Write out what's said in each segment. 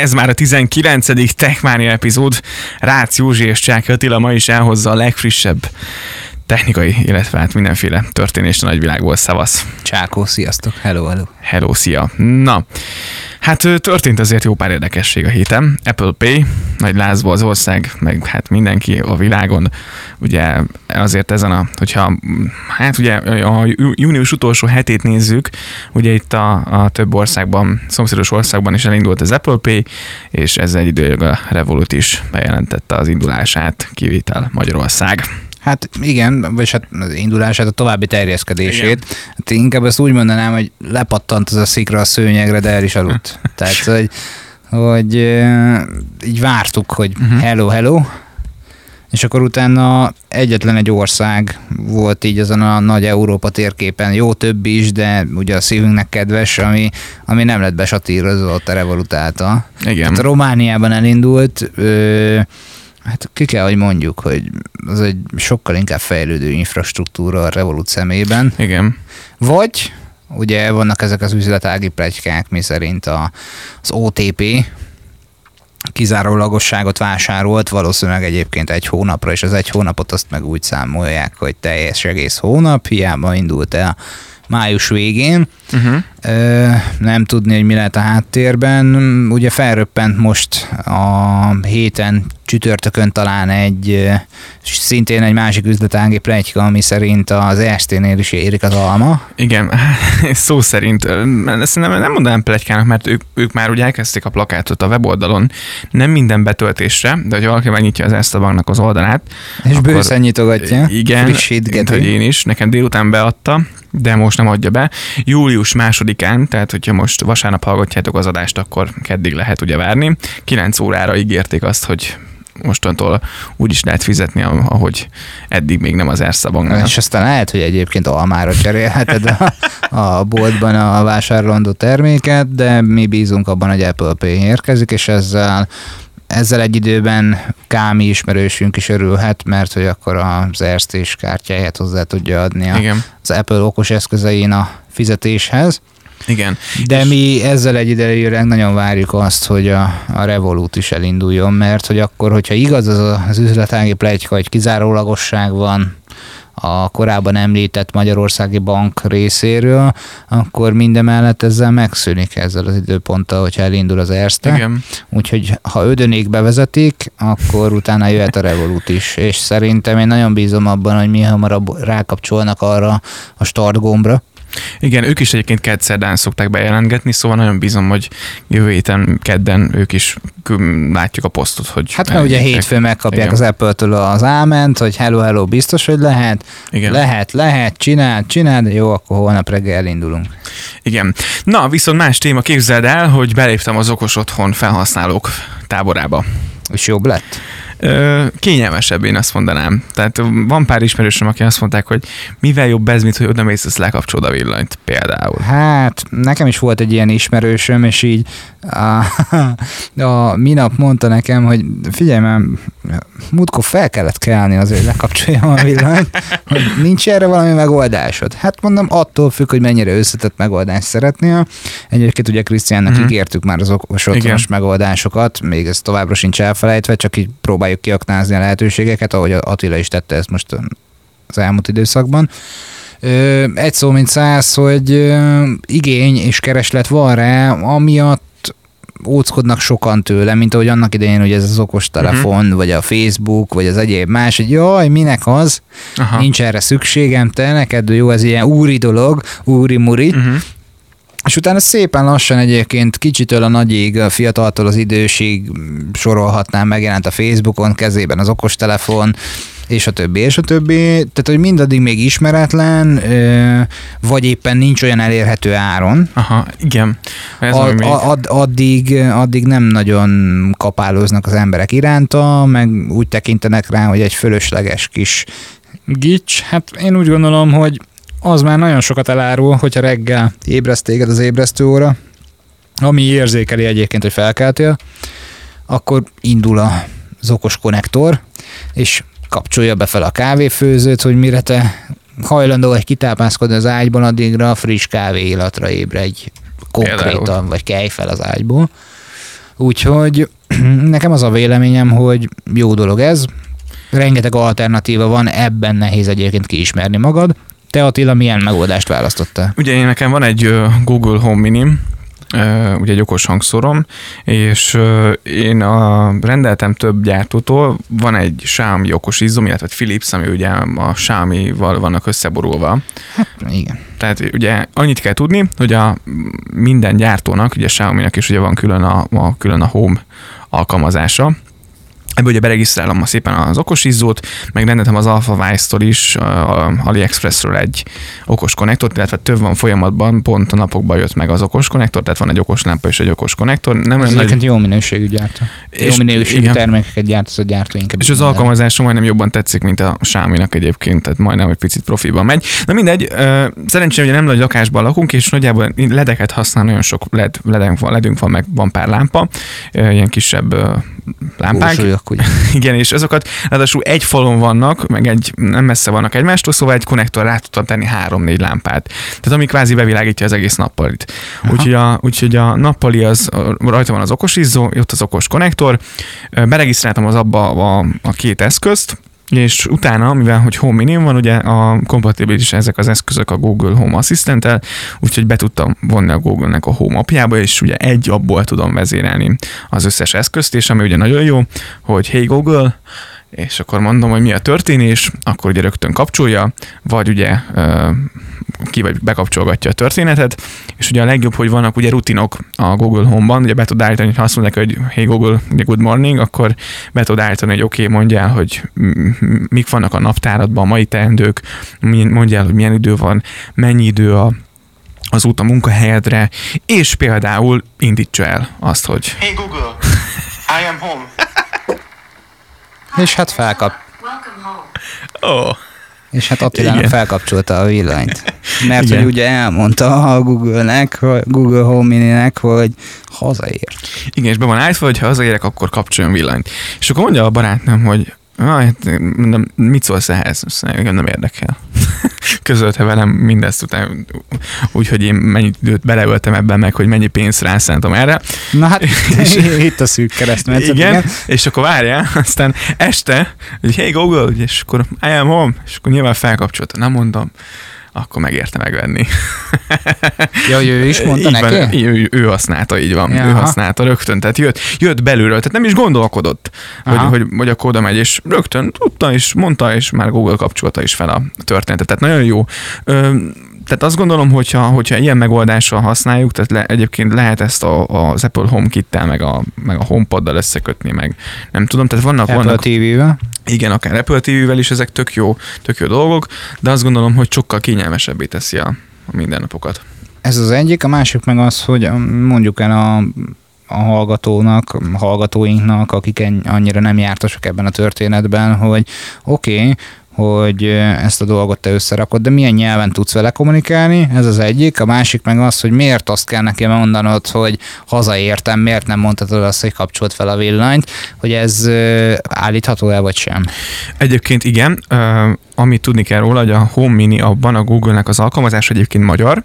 Ez már a 19. Techmania epizód. Rácz Józsi és Csáki Attila ma is elhozza a legfrissebb technikai, illetve hát mindenféle történés a nagyvilágból. Szavasz! Csákó, sziasztok! Hello, hello! Hello, szia! Na, Hát történt azért jó pár érdekesség a héten. Apple Pay, nagy lázba az ország, meg hát mindenki a világon. Ugye azért ezen a, hogyha hát ugye a június utolsó hetét nézzük, ugye itt a, a több országban, szomszédos országban is elindult az Apple Pay, és ezzel egy időleg a Revolut is bejelentette az indulását, kivétel Magyarország. Hát igen, vagy hát az indulását, a további terjeszkedését. Igen. Hát inkább ezt úgy mondanám, hogy lepattant az a szikra a szőnyegre, de el is aludt. Tehát, hogy, hogy így vártuk, hogy uh-huh. hello, hello, és akkor utána egyetlen egy ország volt így azon a nagy Európa térképen, jó több is, de ugye a szívünknek kedves, ami, ami nem lett besatírozott a Revolut által. Igen. Tehát Romániában elindult, ö, Hát ki kell, hogy mondjuk, hogy az egy sokkal inkább fejlődő infrastruktúra a Revolut szemében. Igen. Vagy ugye vannak ezek az üzletági plegykák, mi szerint a, az OTP kizárólagosságot vásárolt, valószínűleg egyébként egy hónapra, és az egy hónapot azt meg úgy számolják, hogy teljes egész hónap, hiába indult el május végén. Uh-huh. Nem tudni, hogy mi lehet a háttérben. Ugye felröppent most a héten csütörtökön talán egy, szintén egy másik üzletági plegyka, ami szerint az EST-nél is érik az alma. Igen, szó szerint. Ezt nem, nem mondanám plegykának, mert ők, ők már ugye elkezdték a plakátot a weboldalon, nem minden betöltésre, de hogy valaki megnyitja az ezt a banknak az oldalát. És akkor, bőszen nyitogatja. Igen, mint, hogy én is, nekem délután beadta, de most nem adja be. Július másodikán, tehát hogyha most vasárnap hallgatjátok az adást, akkor keddig lehet ugye várni. 9 órára ígérték azt, hogy mostantól úgy is lehet fizetni, ahogy eddig még nem az Erste banknál. És aztán lehet, hogy egyébként almára cserélheted a, a boltban a vásárolandó terméket, de mi bízunk abban, hogy Apple Pay érkezik, és ezzel ezzel egy időben Kámi ismerősünk is örülhet, mert hogy akkor az Erste kártyáját hozzá tudja adni a, az Apple okos eszközein a fizetéshez. Igen. De és... mi ezzel egyidejűleg nagyon várjuk azt, hogy a, a Revolut is elinduljon, mert hogy akkor, hogyha igaz az az üzletági plegyka, hogy kizárólagosság van a korábban említett Magyarországi Bank részéről, akkor mindemellett ezzel megszűnik ezzel az időponttal, hogyha elindul az Erste. Igen. Úgyhogy ha ödönék bevezetik, akkor utána jöhet a Revolut is. És szerintem én nagyon bízom abban, hogy mi hamarabb rákapcsolnak arra a start gombra, igen, ők is egyébként kedszerdán szokták bejelentgetni, szóval nagyon bízom, hogy jövő héten kedden ők is látjuk a posztot, hogy... Hát mert ugye hétfőn megkapják Igen. az Apple-től az áment, hogy hello, hello, biztos, hogy lehet. Igen. Lehet, lehet, csináld, csináld, jó, akkor holnap reggel elindulunk. Igen. Na, viszont más téma, képzeld el, hogy beléptem az okos otthon felhasználók táborába. És jobb lett? Kényelmesebb, én azt mondanám. Tehát van pár ismerősöm, aki azt mondták, hogy mivel jobb ez, mint hogy oda mész, ezt lekapcsolod a villanyt például. Hát, nekem is volt egy ilyen ismerősöm, és így a, a minap mondta nekem, hogy figyelj már, múltkor fel kellett kelni azért, hogy lekapcsoljam a villanyt, hogy nincs erre valami megoldásod. Hát mondom, attól függ, hogy mennyire összetett megoldást szeretnél. Egyébként ugye Krisztiánnak uh-huh. ígértük már az okos otthonos megoldásokat, még ez továbbra sincs elfelejtve, csak így próbáljuk kiaknázni a lehetőségeket, ahogy Attila is tette ezt most az elmúlt időszakban. Egy szó, mint száz, hogy igény és kereslet van rá, amiatt óckodnak sokan tőle, mint ahogy annak idején, hogy ez az okostelefon, uh-huh. vagy a Facebook, vagy az egyéb más, hogy jaj, minek az, Aha. nincs erre szükségem, te neked jó, ez ilyen úri dolog, úri-muri, uh-huh. És utána szépen lassan egyébként kicsitől a nagyig, a fiataltól az idősig sorolhatnám, megjelent a Facebookon, kezében az okostelefon, és a többi, és a többi. Tehát, hogy mindaddig még ismeretlen, vagy éppen nincs olyan elérhető áron. Aha, igen. Ez ad, még... ad, addig, addig nem nagyon kapálóznak az emberek iránta, meg úgy tekintenek rá, hogy egy fölösleges kis gics. Hát én úgy gondolom, hogy az már nagyon sokat elárul, hogyha reggel ébreszt téged az ébresztő óra, ami érzékeli egyébként, hogy felkeltél, akkor indul az okos konnektor, és kapcsolja be fel a kávéfőzőt, hogy mire te hajlandó vagy kitápászkodni az ágyban, addigra a friss kávé illatra ébredj konkrétan, Például. vagy kelj fel az ágyból. Úgyhogy nekem az a véleményem, hogy jó dolog ez, rengeteg alternatíva van, ebben nehéz egyébként kiismerni magad. Te Attila, milyen megoldást választottál? Ugye én nekem van egy Google Home Mini, ugye egy okos hangszorom, és én a, rendeltem több gyártótól, van egy Xiaomi okos izzom, illetve Philips, ami ugye a Xiaomi-val vannak összeborulva. Hát igen. Tehát ugye annyit kell tudni, hogy a minden gyártónak, ugye Xiaomi-nak is ugye van külön a, a, külön a Home alkalmazása, Ebből ugye beregisztrálom ma szépen az okos izzót, megrendeltem az AlphaWise-tól is, AliExpressről egy okos konnektort, illetve több van folyamatban, pont a napokban jött meg az okos konnektor, tehát van egy okos lámpa és egy okos konnektor. Nem Ez nagy... jó minőségű gyártó. És, jó minőségű igen. termékeket gyárt az a gyártó inkább. És az alkalmazásom majdnem jobban tetszik, mint a xiaomi egyébként, tehát majdnem egy picit profiban megy. Na mindegy, szerencsére hogy nem nagy lakásban lakunk, és nagyjából ledeket használ, nagyon sok led, ledünk van, ledünk van, meg van pár lámpa, ilyen kisebb lámpák. Búsúlyok, ugye? Igen, és azokat ráadásul egy falon vannak, meg egy nem messze vannak egymástól, szóval egy konnektor rá tudtam tenni három-négy lámpát. Tehát ami kvázi bevilágítja az egész nappalit. Úgyhogy a, úgyhogy a nappali az, rajta van az okos izzó, jött az okos konnektor, beregisztráltam az abba a, a két eszközt, és utána, mivel hogy Home Mini van, ugye a kompatibilis ezek az eszközök a Google Home Assistant-tel, úgyhogy be tudtam vonni a Google-nek a Home apjába, és ugye egy abból tudom vezérelni az összes eszközt, és ami ugye nagyon jó, hogy Hey Google, és akkor mondom, hogy mi a történés, akkor ugye rögtön kapcsolja, vagy ugye ki vagy bekapcsolgatja a történetet, és ugye a legjobb, hogy vannak ugye rutinok a Google Home-ban, ugye be tud állítani, hogy ha azt mondják, hogy hey Google, good morning, akkor be tud állítani, hogy oké, okay, mondjál, hogy mik vannak a naptáradban, a mai teendők, mondjál, hogy milyen idő van, mennyi idő a az út a munkahelyedre, és például indítsa el azt, hogy Hey Google, I am home. És hát felkap. Oh. És hát Attilának felkapcsolta a villanyt. Mert Igen. hogy ugye elmondta a Google-nek, Google Home Mini-nek, hogy hazaért. Igen, és be van állítva, hogy ha hazaérek, akkor kapcsoljon villanyt. És akkor mondja a barátnőm, hogy Ah, hát, nem, mit szólsz ehhez? Engem nem érdekel. Közölte velem mindezt után, úgyhogy én mennyi időt beleöltem ebben meg, hogy mennyi pénzt rászántam erre. Na hát, és, itt a szűk keresztmetszet. Igen, igen, és akkor várjál, aztán este, hogy hey Google, és akkor I am home, és akkor nyilván felkapcsolta, nem mondom, akkor megérte megvenni. Ja, ő is mondta így neki? Van, ő, ő használta, így van. Ja, ő használta rögtön, tehát jött, jött belülről, tehát nem is gondolkodott, hogy, hogy, hogy akkor oda megy, és rögtön tudta, és mondta, és már Google kapcsolta is fel a történetet. Tehát nagyon jó. Ö, tehát azt gondolom, hogyha, hogyha ilyen megoldással használjuk, tehát le, egyébként lehet ezt a, az Apple HomeKit-tel, meg a, meg a HomePod-dal összekötni, meg nem tudom, tehát vannak... Apple vannak, TV-vel? Igen, akár Apple TV-vel is, ezek tök jó, tök jó dolgok, de azt gondolom, hogy sokkal kényelmesebbé teszi a, a mindennapokat. Ez az egyik, a másik meg az, hogy mondjuk el a, a hallgatónak, hallgatóinknak, akik annyira nem jártasak ebben a történetben, hogy oké, okay, hogy ezt a dolgot te összerakod, de milyen nyelven tudsz vele kommunikálni, ez az egyik, a másik meg az, hogy miért azt kell neki mondanod, hogy hazaértem, miért nem mondhatod azt, hogy kapcsolt fel a villanyt, hogy ez állítható-e vagy sem? Egyébként igen, amit tudni kell róla, hogy a Home Mini abban a Google-nek az alkalmazás egyébként magyar,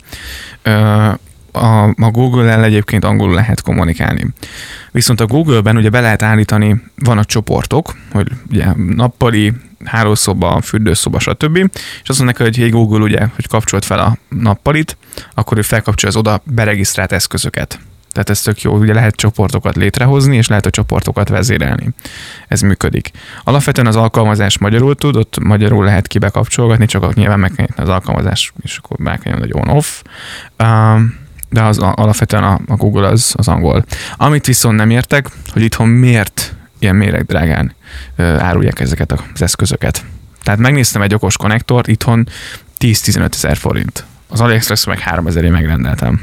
a, a Google-el egyébként angolul lehet kommunikálni. Viszont a Google-ben ugye be lehet állítani, van a csoportok, hogy ugye nappali, hálószoba, fürdőszoba, stb. És azt mondják, hogy hey Google, ugye, hogy kapcsolt fel a nappalit, akkor ő felkapcsolja az oda beregisztrált eszközöket. Tehát ez tök jó, ugye lehet csoportokat létrehozni, és lehet a csoportokat vezérelni. Ez működik. Alapvetően az alkalmazás magyarul tud, ott magyarul lehet kibekapcsolgatni, csak nyilván meg kell az alkalmazás, és akkor meg kell hogy on-off. Um, de az alapvetően a, a Google az, az angol. Amit viszont nem értek, hogy itthon miért ilyen méregdrágán árulják ezeket az eszközöket. Tehát megnéztem egy okos konnektort, itthon 10-15 ezer forint. Az AliExpress meg 3 ezeré megrendeltem.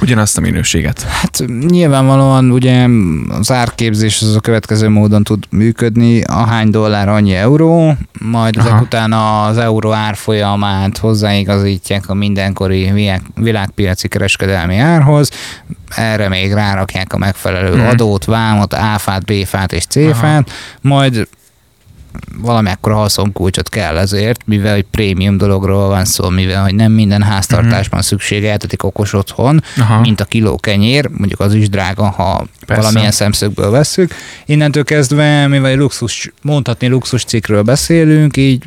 Ugyanazt a minőséget. Hát nyilvánvalóan ugye az árképzés az a következő módon tud működni, ahány dollár annyi euró, majd Aha. ezek után az euró árfolyamát hozzáigazítják a mindenkori világ, világpiaci kereskedelmi árhoz, erre még rárakják a megfelelő hmm. adót, vámot, áfát, béfát és céfát, majd valamekkora haszonkulcsot kell ezért, mivel egy prémium dologról van szó, mivel hogy nem minden háztartásban szükségeltetik okos otthon, Aha. mint a kiló kenyér, mondjuk az is drága, ha Persze. valamilyen szemszögből veszük. Innentől kezdve, mivel egy luxus, mondhatni luxus cikkről beszélünk, így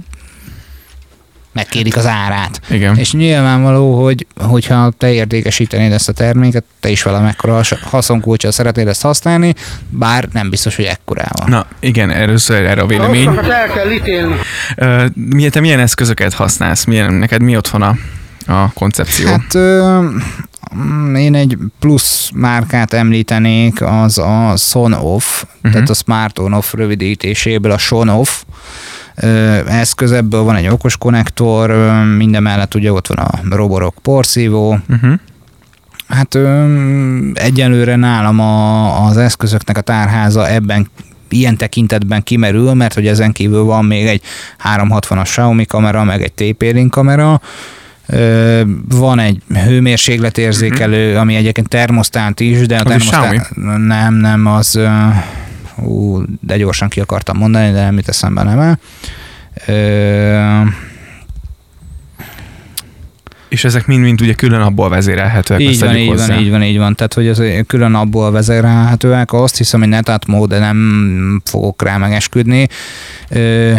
megkérik az árát. Igen. És nyilvánvaló, hogy hogyha te értékesítenéd ezt a terméket, te is valamekkora has- haszonkulcsal szeretnéd ezt használni, bár nem biztos, hogy ekkorával. Na, igen, először erre a vélemény. el kell ítélni. Milyen, te milyen eszközöket használsz? Milyen, neked mi otthon a, a koncepció? Hát mm, én egy plusz márkát említenék, az a Sonoff, uh-huh. tehát a Smart On Off rövidítéséből a Sonoff eszköz, ebből van egy okos konnektor, minden mellett ugye ott van a roborok porszívó, Uh-huh. Hát ö, egyelőre nálam a, az eszközöknek a tárháza ebben ilyen tekintetben kimerül, mert hogy ezen kívül van még egy 360-as Xiaomi kamera, meg egy TP-Link kamera, Ö, van egy hőmérsékletérzékelő, ami egyébként termosztát is, de a termosztát... Nem, nem, az... ö, Ú, de gyorsan ki akartam mondani, de nem jut eszembe neve. Ö, És ezek mind-mind ugye külön abból vezérelhetőek. Így van, így hozzá. van, így van, így van. Tehát, hogy az külön abból vezérelhetőek. Azt hiszem, hogy netatmó, de nem fogok rá megesküdni.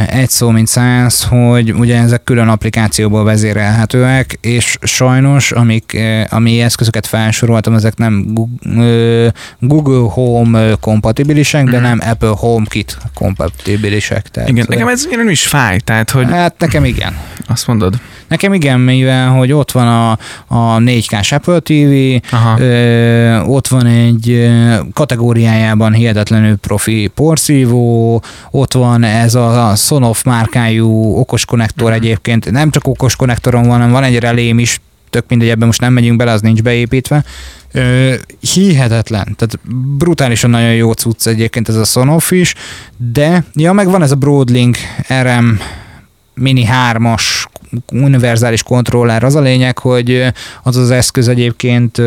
Egy szó, mint száz, hogy ugye ezek külön applikációból vezérelhetőek, és sajnos, amik, eh, ami eszközöket felsoroltam, ezek nem Google Home kompatibilisek, de Mhm. nem Apple HomeKit kompatibilisek. Tehát, Igen, nekem ez nem is fáj, tehát hogy Hát nekem igen. azt mondod. Nekem igen, mivel hogy ott van a, a 4K Apple TV, Aha. Ö, ott van egy kategóriájában hihetetlenül profi porszívó, ott van ez a, a Sonoff márkájú okos konnektor egyébként, nem csak okos konnektoron van, hanem van egy relém is, tök mindegy, ebben most nem megyünk bele, az nincs beépítve. Ö, hihetetlen, tehát brutálisan nagyon jó cucc egyébként ez a Sonoff is, de ja, meg van ez a Broadlink RM Mini 3-as univerzális kontroller. Az a lényeg, hogy az az eszköz egyébként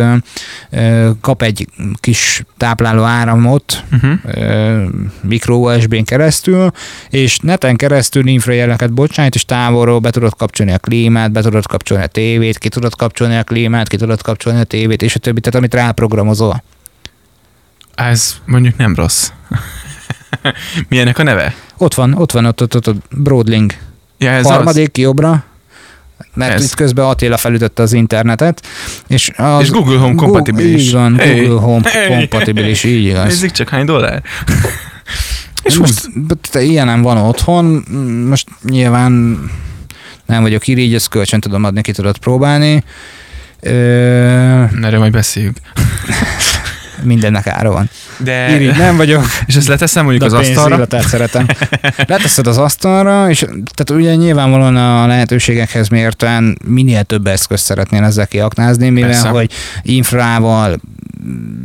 kap egy kis tápláló áramot Uh-huh. ö, mikro USB-n keresztül, és neten keresztül infrajeleket bocsánat, és távolról be tudod kapcsolni a klímát, be tudod kapcsolni a tévét, ki tudod kapcsolni a klímát, ki tudod kapcsolni a tévét, és a többi, tehát amit ráprogramozol. Ez mondjuk nem rossz. Milyenek a neve? Ott van, ott van, ott, ott, ott, ott Broadlink. Ja, ez Harmadik jobbra, mert Ez. közben Attila felütötte az internetet, és, az, És Google Home kompatibilis. Így van, Hey. Google Home Hey. kompatibilis, így az. igaz. Nézzük csak hány dollár. És most, te ilyenem van otthon, most nyilván nem vagyok irigy, ezt kölcsön tudom adni, ki tudod próbálni. Ö, Erről majd beszéljük. mindennek ára van. De, Irigy nem vagyok, és ezt leteszem mondjuk de az asztalra. szeretem. Leteszed az asztalra, és tehát ugye nyilvánvalóan a lehetőségekhez mérten minél több eszközt szeretnél ezzel kiaknázni, mivel Persze. hogy infrával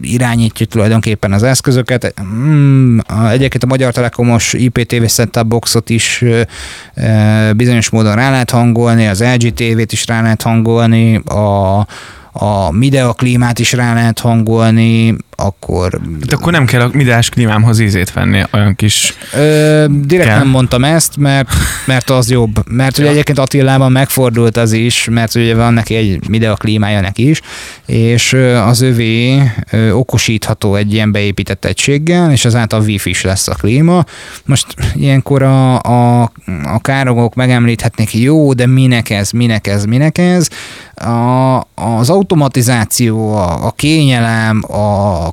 irányítja tulajdonképpen az eszközöket. Mm, a- egyébként a Magyar Telekomos IPTV setup boxot is bizonyos módon rá lehet hangolni, az LG TV-t is rá lehet hangolni, a a Midea klímát is rá lehet hangolni, akkor De akkor nem kell a midás klímámhoz ízét venni, olyan kis... Ö, direkt Kell. nem mondtam ezt, mert, mert az jobb. Mert ugye Ja. egyébként Attilában megfordult az is, mert ugye van neki egy midea klímája neki is, és az övé okosítható egy ilyen beépített egységgel, és azáltal wifi is lesz a klíma. Most ilyenkor a, a, a károgók megemlíthetnék, jó, de minek ez, minek ez, minek ez. A, az automatizáció, a, a kényelem, a,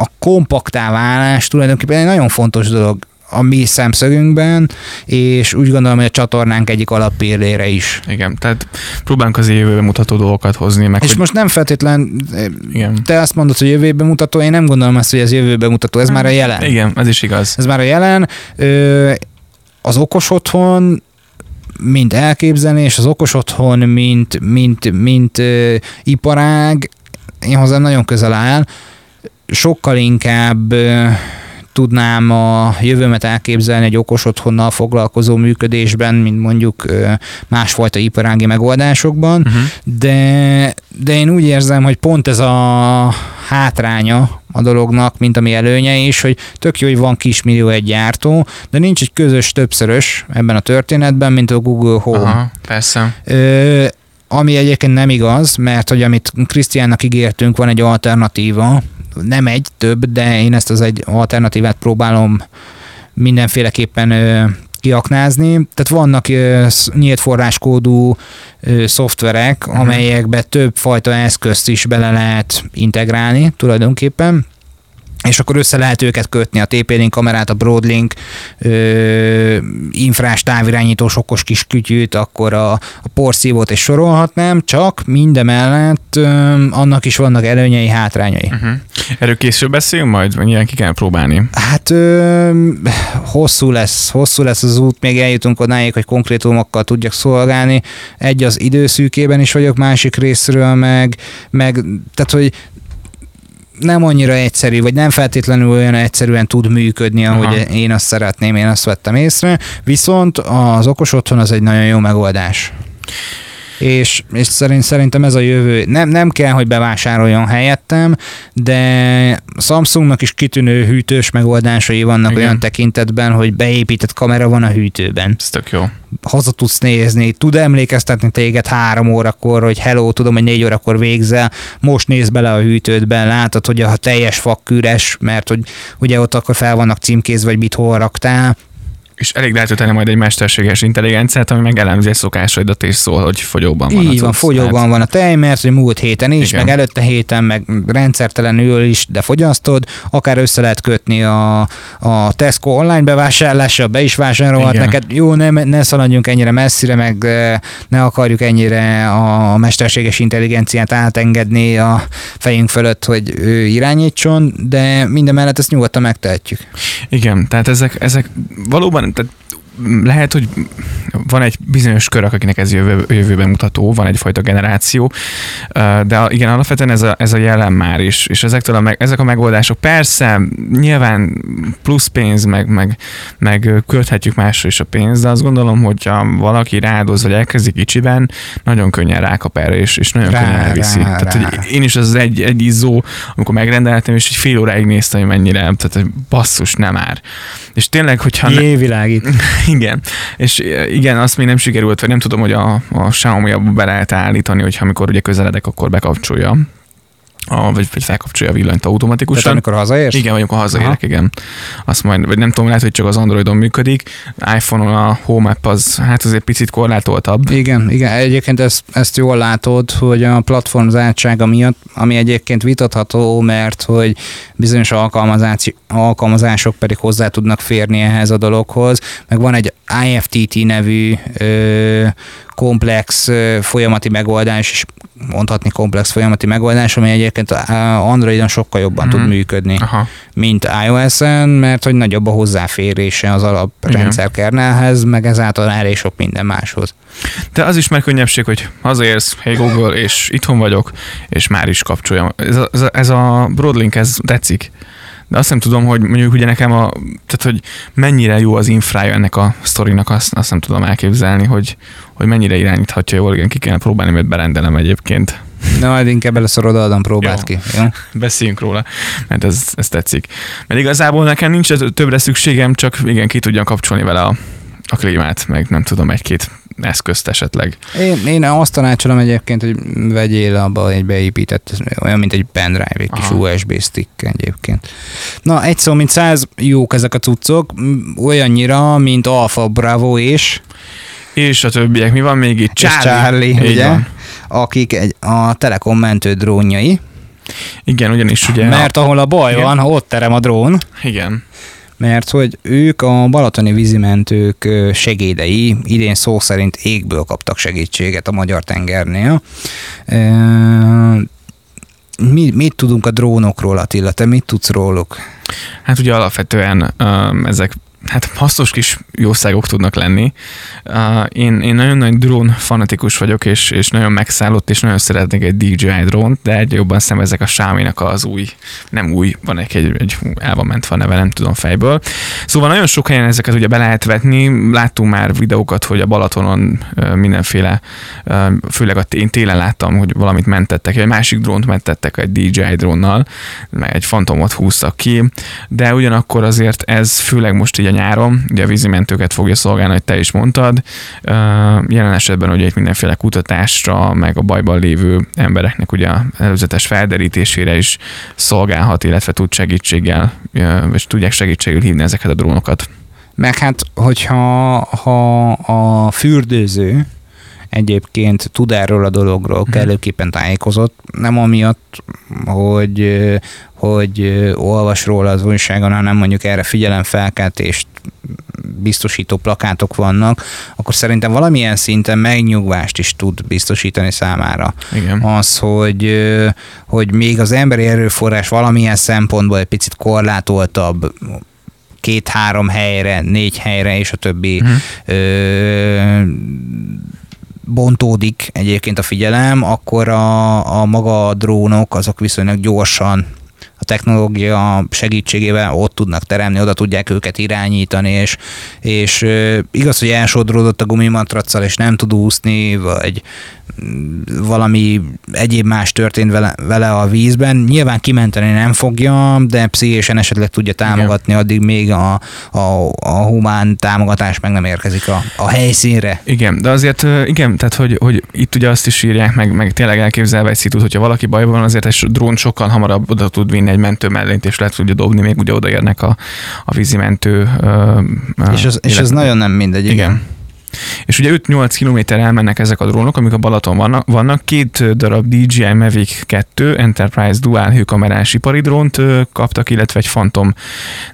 a kompaktá válás tulajdonképpen egy nagyon fontos dolog a mi szemszögünkben, és úgy gondolom, hogy a csatornánk egyik alappillére is. Igen, tehát próbálunk az jövőbe mutató dolgokat hozni, meg És hogy... most nem feltétlen, Igen. te azt mondod, hogy jövőbe mutató, én nem gondolom azt, hogy ez jövőbe mutató, ez már a jelen. Igen, ez is igaz. Ez már a jelen. Az okos otthon mint elképzelés, az okos otthon, mint, mint, mint ö, iparág, én hozzám nagyon közel áll. Sokkal inkább tudnám a jövőmet elképzelni egy okos otthonnal foglalkozó működésben, mint mondjuk másfajta iparági megoldásokban, Uh-huh. de, de én úgy érzem, hogy pont ez a hátránya a dolognak, mint ami előnye is, hogy tök jó, hogy van kismillió egy gyártó, de nincs egy közös többszörös ebben a történetben, mint a Google Home. Aha, persze. Ö, ami egyébként nem igaz, mert hogy amit Krisztiánnak ígértünk, van egy alternatíva, nem egy, több, de én ezt az egy alternatívát próbálom mindenféleképpen kiaknázni. Tehát vannak nyílt forráskódú szoftverek, Mhm. amelyekbe több fajta eszközt is bele lehet integrálni tulajdonképpen és akkor össze lehet őket kötni, a TP-Link kamerát, a Broadlink, ö, infrás távirányítós okos kis kütyűt, akkor a, a porszívót és sorolhatnám, csak mindemellett ö, annak is vannak előnyei, hátrányai. Uh-huh. Erről később beszélünk majd, vagy nyilván ki kell próbálni. Hát ö, hosszú lesz, hosszú lesz az út, még eljutunk odáig, hogy konkrétumokkal tudjak szolgálni. Egy az időszűkében is vagyok, másik részről meg, meg tehát, hogy nem annyira egyszerű, vagy nem feltétlenül olyan egyszerűen tud működni, ahogy Aha. én azt szeretném, én azt vettem észre. Viszont az okos otthon az egy nagyon jó megoldás. És, és szerint, szerintem ez a jövő. Nem, nem kell, hogy bevásároljon helyettem, de Samsungnak is kitűnő hűtős megoldásai vannak Igen. olyan tekintetben, hogy beépített kamera van a hűtőben. Ez tök jó. Haza tudsz nézni, tud emlékeztetni téged három órakor, hogy hello, tudom, hogy négy órakor végzel, most néz bele a hűtődben, látod, hogy a teljes fak üres, mert hogy ugye ott akkor fel vannak címkézve, vagy mit hol raktál, És elég lehet tenni majd egy mesterséges intelligenciát, ami meg elemzi a szokásaidat, és szól, hogy fogyóban van. Így van, fogyóban van a tej, mert hogy múlt héten is, Igen. meg előtte héten, meg rendszertelenül is, de fogyasztod, akár össze lehet kötni a, a Tesco online bevásárlással, be is vásárolhat Igen. neked. Jó, ne, ne szaladjunk ennyire messzire, meg eh, ne akarjuk ennyire a mesterséges intelligenciát átengedni a fejünk fölött, hogy ő irányítson, de minden mellett ezt nyugodtan megtehetjük. Igen, tehát ezek, ezek valóban, tehát lehet, hogy van egy bizonyos kör, akinek ez jövő, jövőben mutató, van egyfajta generáció, de igen, alapvetően ez a, ez a jelen már is, és ezektől a, ezek a megoldások persze nyilván plusz pénz, meg, meg, meg költhetjük másra is a pénzt, de azt gondolom, hogy ha valaki rádoz, vagy elkezdi kicsiben, nagyon könnyen rákap erre, és, és nagyon Rá, könnyen elviszi. rá, tehát, rá. hogy én is az egy, egy izzó, amikor megrendeltem, és egy fél óráig néztem, hogy mennyire, tehát basszus, nem már. És tényleg, hogyha... Jévilágít. igen, és igen, azt még nem sikerült, vagy nem tudom, hogy a, a Xiaomi be lehet állítani, hogy amikor ugye közeledek, akkor bekapcsolja, a, vagy, vagy felkapcsolja a villanyt Tehát automatikusan. amikor hazaérsz? Igen, vagy amikor hazaérek, Aha. igen. Azt majd, vagy nem tudom, lehet, hogy csak az Androidon működik. iPhone-on a Home App az hát azért picit korlátoltabb. Igen, igen, egyébként ezt, ezt jól látod, hogy a platform zártsága miatt, ami egyébként vitatható, mert hogy bizonyos alkalmazás, alkalmazások pedig hozzá tudnak férni ehhez a dologhoz, meg van egy IFTT nevű ö, komplex ö, folyamati megoldás, és mondhatni komplex folyamati megoldás, ami egyébként Androidon sokkal jobban Mhm. tud működni Aha. mint iOS-en, mert hogy nagyobb a hozzáférése az alaprendszer kernelhez, meg ezáltal elég sok minden máshoz. De az is már könnyebbség, hogy hazaérsz, hey Google, és itthon vagyok, és már is kapcsoljam. Ez a, ez a, ez a Broadlink, ez tetszik. De azt nem tudom, hogy mondjuk ugye nekem a, tehát hogy mennyire jó az infrája ennek a sztorinak, azt, azt nem tudom elképzelni, hogy, hogy mennyire irányíthatja jól, igen, ki kellene próbálni, mert berendelem egyébként. Na, majd inkább először odaadom, próbáld Jó. ki. Jó? Beszéljünk róla, mert ez, ez tetszik. Mert igazából nekem nincs többre szükségem, csak igen, ki tudjam kapcsolni vele a, a klímát, meg nem tudom, egy-két eszközt esetleg. Én, én azt tanácsolom egyébként, hogy vegyél abba egy beépített, olyan, mint egy pendrive, egy kis Aha. USB stick egyébként. Na, egy szó, mint száz, jók ezek a cuccok, olyannyira, mint Alpha Bravo és, És a többiek, mi van még itt? Charlie, Így ugye? van. Akik egy, a Telekom mentő drónjai, Igen, ugyanis ugye... mert ahol a baj Igen. van, ott terem a drón, Igen. Mert hogy ők a balatoni vízimentők segédei, idén szó szerint égből kaptak segítséget a magyar tengernél. Mi, mit tudunk a drónokról, Attila? Te mit tudsz róluk? Hát ugye alapvetően ezek hát hasznos kis jószágok tudnak lenni. Uh, én, én nagyon nagy drón fanatikus vagyok, és, és nagyon megszállott, és nagyon szeretnék egy DJI drónt, de egy jobban szem ezek a xiaomi az új, nem új, van egy, egy, egy el van mentve a neve, nem tudom fejből. Szóval nagyon sok helyen ezeket ugye be lehet vetni, láttunk már videókat, hogy a Balatonon mindenféle, főleg a én télen láttam, hogy valamit mentettek, egy másik drónt mentettek egy DJI drónnal, meg egy fantomot húztak ki, de ugyanakkor azért ez főleg most így a nyáron, ugye a vízimentőket fogja szolgálni, hogy te is mondtad. Jelen esetben ugye itt mindenféle kutatásra, meg a bajban lévő embereknek ugye előzetes felderítésére is szolgálhat, illetve tud segítséggel, vagy tudják segítségül hívni ezeket a drónokat. Meg hát, hogyha ha a fürdőző egyébként tud erről a dologról, mhm. kellőképpen tájékozott, nem amiatt, hogy, hogy olvas róla az újságon, hanem mondjuk erre figyelemfelkeltést biztosító plakátok vannak, akkor szerintem valamilyen szinten megnyugvást is tud biztosítani számára. Igen. Az, hogy, hogy még az emberi erőforrás valamilyen szempontból egy picit korlátoltabb, két-három helyre, négy helyre, és a többi uh-huh. ö, bontódik egyébként a figyelem, akkor a, a maga a drónok azok viszonylag gyorsan technológia segítségével ott tudnak teremni, oda tudják őket irányítani, és, és igaz, hogy elsodródott a gumimatraccal, és nem tud úszni, vagy valami egyéb más történt vele, vele a vízben. Nyilván kimenteni nem fogja, de pszichésen esetleg tudja támogatni, igen. addig még a, a, a humán támogatás meg nem érkezik a, a helyszínre. Igen, de azért igen, tehát hogy, hogy itt ugye azt is írják, meg, meg tényleg elképzelve egy szitut, hogyha valaki bajban van, azért egy drón sokkal hamarabb oda tud vinni egy mentő mellényt, és le tudja dobni, még ugye odaérnek a, a vízimentő. És ez, és ez nagyon nem mindegy, igen. igen. És ugye 5-8 km elmennek ezek a drónok, amik a Balaton vannak. vannak. Két darab DJI Mavic 2 Enterprise Dual hőkamerás ipari drónt kaptak, illetve egy Phantom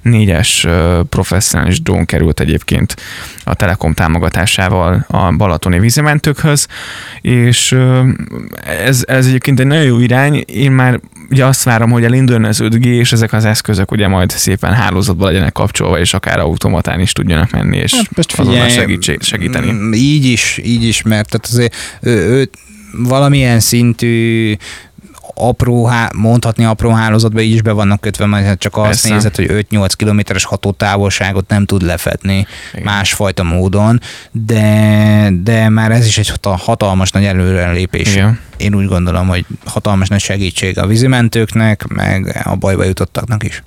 4-es professzionális drón került egyébként a Telekom támogatásával a balatoni vízimentőkhöz, és ez, ez egyébként egy nagyon jó irány. Én már ugye azt várom, hogy elinduljon az 5G, és ezek az eszközök ugye majd szépen hálózatba legyenek kapcsolva, és akár automatán is tudjanak menni, és hát most figyelj, segítség, segíteni. Mm, így is, így is, mert tehát azért ő, ő valamilyen szintű apró, mondhatni apró hálózatba így is be vannak kötve, mert hát csak azt Persze. nézed, hogy 5-8 kilométeres hatótávolságot nem tud lefetni Igen. másfajta módon, de, de már ez is egy hatalmas nagy előrelépés. Igen. Én úgy gondolom, hogy hatalmas nagy segítség a vízimentőknek, meg a bajba jutottaknak is.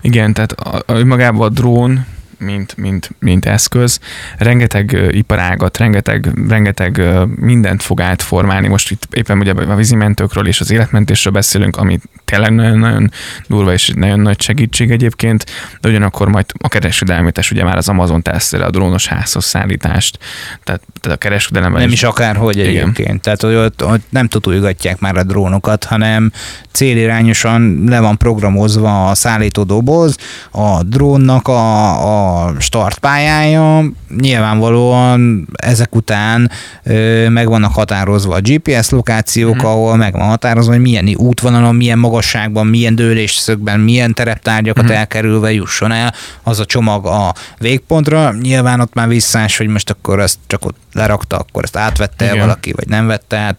Igen, tehát a, a, magában a drón mint, mint, mint eszköz. Rengeteg iparágat, rengeteg, rengeteg mindent fog átformálni. Most itt éppen ugye a vízimentőkről és az életmentésről beszélünk, ami tényleg nagyon-nagyon durva és nagyon nagy segítség egyébként, de ugyanakkor majd a kereskedelmétes ugye már az Amazon teszi a drónos házhoz szállítást, tehát, tehát a kereskedelemben Nem is, is akárhogy igen. egyébként, tehát hogy ott, ott nem tutulgatják már a drónokat, hanem célirányosan le van programozva a szállító doboz, a drónnak a, a startpályája, nyilvánvalóan ezek után ö, meg vannak határozva a GPS lokációk, hmm. ahol meg van határozva, hogy milyen útvonalon, milyen magasságban, milyen dőlésszögben, milyen tereptárgyakat hmm. elkerülve jusson el az a csomag a végpontra. Nyilván ott már visszás, hogy most akkor ezt csak ott lerakta, akkor ezt átvette Igen. valaki, vagy nem vette át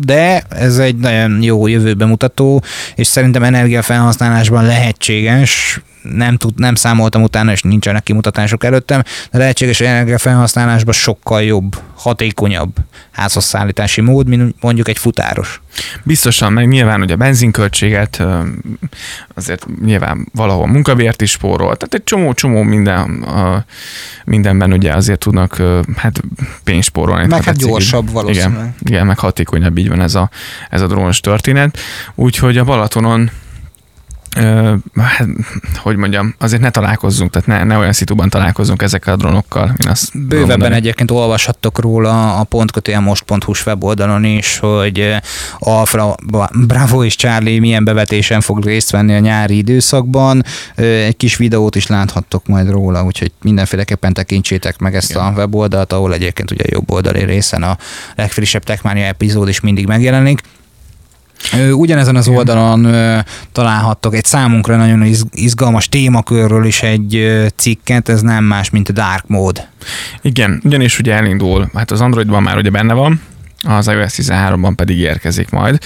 de ez egy nagyon jó jövőbe mutató, és szerintem energiafelhasználásban lehetséges, nem, tud, nem számoltam utána, és nincsenek kimutatások előttem, de lehetséges energiafelhasználásban sokkal jobb, hatékonyabb házasszállítási mód, mint mondjuk egy futáros. Biztosan, meg nyilván, hogy a benzinköltséget azért nyilván valahol munkabért is spórol, tehát egy csomó-csomó minden, mindenben ugye azért tudnak hát pénzt spórolni. Meg hát gyorsabb valószínűleg. Igen, igen, meg hatékonyabb, így van ez a, ez a drónos történet. Úgyhogy a Balatonon hát, hogy mondjam, azért ne találkozzunk, tehát ne, ne olyan szituban találkozzunk ezekkel a drónokkal. Én azt Bővebben egyébként olvashattok róla a pontkötően most.hu weboldalon is, hogy Alfra, Bravo és Charlie milyen bevetésen fog részt venni a nyári időszakban. Egy kis videót is láthattok majd róla, úgyhogy mindenféleképpen tekintsétek meg ezt Igen. a weboldalt, ahol egyébként ugye jobb oldali részen a legfrissebb Techmania epizód is mindig megjelenik. Ugyanezen az oldalon találhattok egy számunkra nagyon iz- izgalmas témakörről is egy cikket, ez nem más, mint a Dark Mode. Igen, ugyanis ugye elindul, hát az Androidban már ugye benne van, az iOS 13-ban pedig érkezik majd.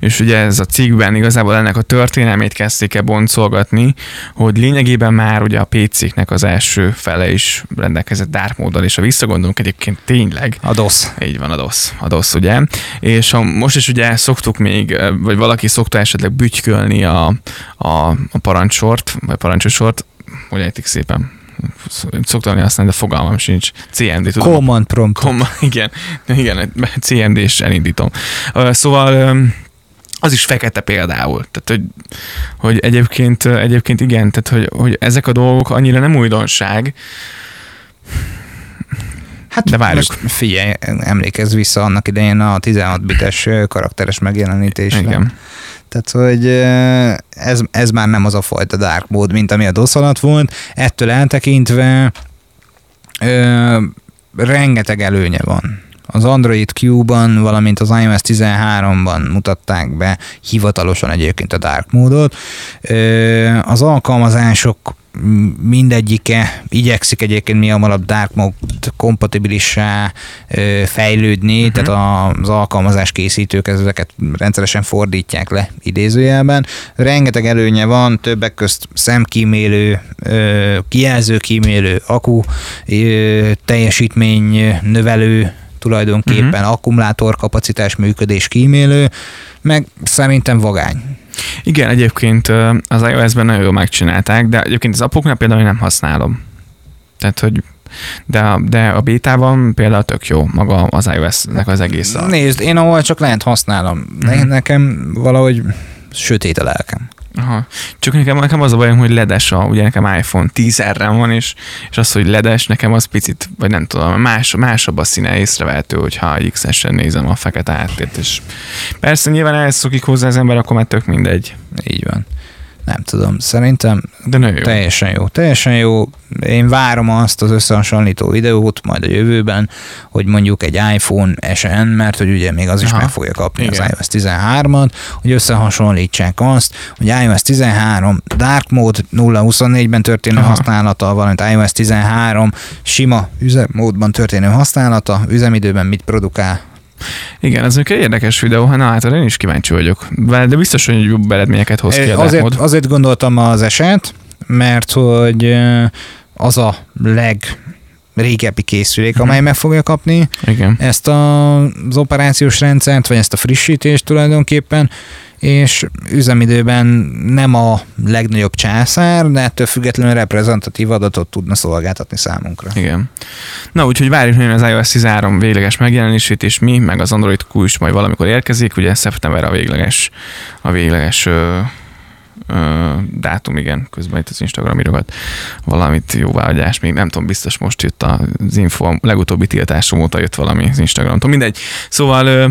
És ugye ez a cikkben igazából ennek a történelmét kezdték el boncolgatni, hogy lényegében már ugye a PC-knek az első fele is rendelkezett dark móddal, és ha visszagondolunk egyébként tényleg, A DOS. így van a DOS, a DOS ugye. És a, most is ugye szoktuk még, vagy valaki szokta esetleg bütykölni a, a, a parancsort, vagy parancsosort, hogy ejtik szépen. Szoktam használni, de fogalmam sincs. CMD, tudom. Command Prompt. Kom, igen, igen, CMD és elindítom. Szóval az is fekete például. Tehát, hogy, hogy egyébként, egyébként igen, tehát, hogy, hogy ezek a dolgok annyira nem újdonság, Hát De várjuk. Most figyelj, emlékezz vissza annak idején a 16 bites karakteres megjelenítésre. Igen. Tehát, hogy ez, ez már nem az a fajta dark mode, mint ami a DOS alatt volt. Ettől eltekintve ö, rengeteg előnye van. Az Android Q-ban, valamint az iOS 13-ban mutatták be hivatalosan egyébként a dark módot. Az alkalmazások mindegyike igyekszik egyébként mi hamarabb dark mode kompatibilissá fejlődni, uh-huh. tehát az alkalmazás készítők ezeket rendszeresen fordítják le idézőjelben. Rengeteg előnye van, többek közt szemkímélő, kijelzőkímélő, akku teljesítmény növelő tulajdonképpen uh-huh. akkumulátorkapacitás működés kímélő, meg szerintem vagány. Igen, egyébként az iOS-ben nagyon jól megcsinálták, de egyébként az apoknál például én nem használom. Tehát, hogy de, de a bétában például tök jó maga az iOS-nek az egész. A... Nézd, én ahol csak lehet használom. Mhm. nekem valahogy sötét a lelkem. Aha. Csak nekem, nekem az a bajom, hogy ledes a, ugye nekem iPhone 10 r van, és, és az, hogy ledes, nekem az picit, vagy nem tudom, más, másabb a színe észrevehető, hogyha XS-en nézem a fekete háttért, és persze nyilván elszokik hozzá az ember, akkor már tök mindegy. Így van. Nem tudom, szerintem De nagyon jó. teljesen jó. Teljesen jó. Én várom azt az összehasonlító videót majd a jövőben, hogy mondjuk egy iPhone SN, mert hogy ugye még az is Aha. meg fogja kapni Igen. az iOS 13-at, hogy összehasonlítsák azt, hogy iOS 13 Dark Mode 0-24-ben történő Aha. használata, valamint iOS 13 sima üzemmódban történő használata, üzemidőben mit produkál, Igen, ez egy érdekes videó, na hát én is kíváncsi vagyok. De biztos, hogy jobb eredményeket hoz ki a azért, azért gondoltam az eset, mert hogy az a leg régebbi készülék, Mhm. amely meg fogja kapni Igen. ezt a, az operációs rendszert, vagy ezt a frissítést tulajdonképpen, és üzemidőben nem a legnagyobb császár, de ettől függetlenül reprezentatív adatot tudna szolgáltatni számunkra. Igen. Na, úgyhogy várjuk nagyon az iOS 13 végleges megjelenését, és mi, meg az Android Q is majd valamikor érkezik, ugye szeptember a végleges, a végleges ö, ö, dátum, igen, közben itt az Instagram írogat valamit jóváhagyás, még nem tudom, biztos most jött az info, legutóbbi tiltásom óta jött valami az Instagramtól, mindegy. Szóval ö,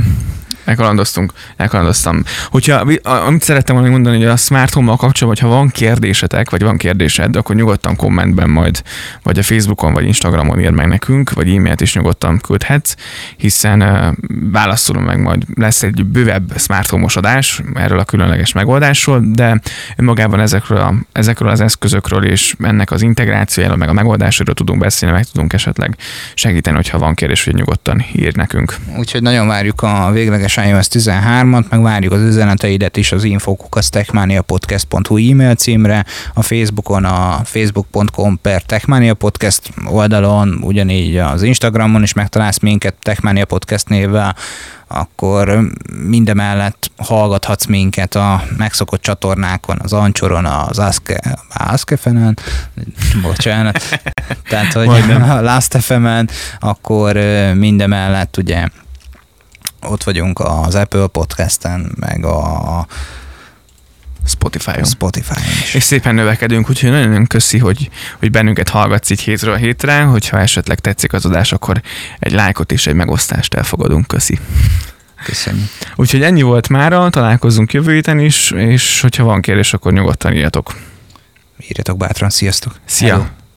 elkalandoztunk, elkalandoztam. Hogyha, amit szerettem volna mondani, hogy a smart home kapcsolatban, hogyha van kérdésetek, vagy van kérdésed, akkor nyugodtan kommentben majd, vagy a Facebookon, vagy Instagramon ír meg nekünk, vagy e-mailt is nyugodtan küldhetsz, hiszen uh, válaszolom meg majd lesz egy bővebb smart home-os adás erről a különleges megoldásról, de önmagában ezekről, a, ezekről az eszközökről és ennek az integrációjáról, meg a megoldásról tudunk beszélni, meg tudunk esetleg segíteni, hogyha van kérdés, hogy nyugodtan ír nekünk. Úgyhogy nagyon várjuk a végleges iOS 13-at, meg várjuk az üzeneteidet is az infokukasztechmaniapodcast.hu e-mail címre, a Facebookon a facebook.com per Techmania Podcast oldalon, ugyanígy az Instagramon is megtalálsz minket Techmania Podcast névvel, akkor mindemellett hallgathatsz minket a megszokott csatornákon, az Ancsoron, az Aske, Askefenen, bocsánat, tehát hogy Majdnem. a Last FM-en, akkor mindemellett ugye ott vagyunk az Apple Podcast-en, meg a Spotify-on. Spotify-on is. És szépen növekedünk, úgyhogy nagyon köszi, hogy, hogy bennünket hallgatsz így hétről hétre, hogyha esetleg tetszik az adás, akkor egy lájkot és egy megosztást elfogadunk, köszi. Köszönjük. Úgyhogy ennyi volt mára, találkozunk jövő héten is, és hogyha van kérdés, akkor nyugodtan írjatok. Írjatok bátran, sziasztok! Szia! Hello.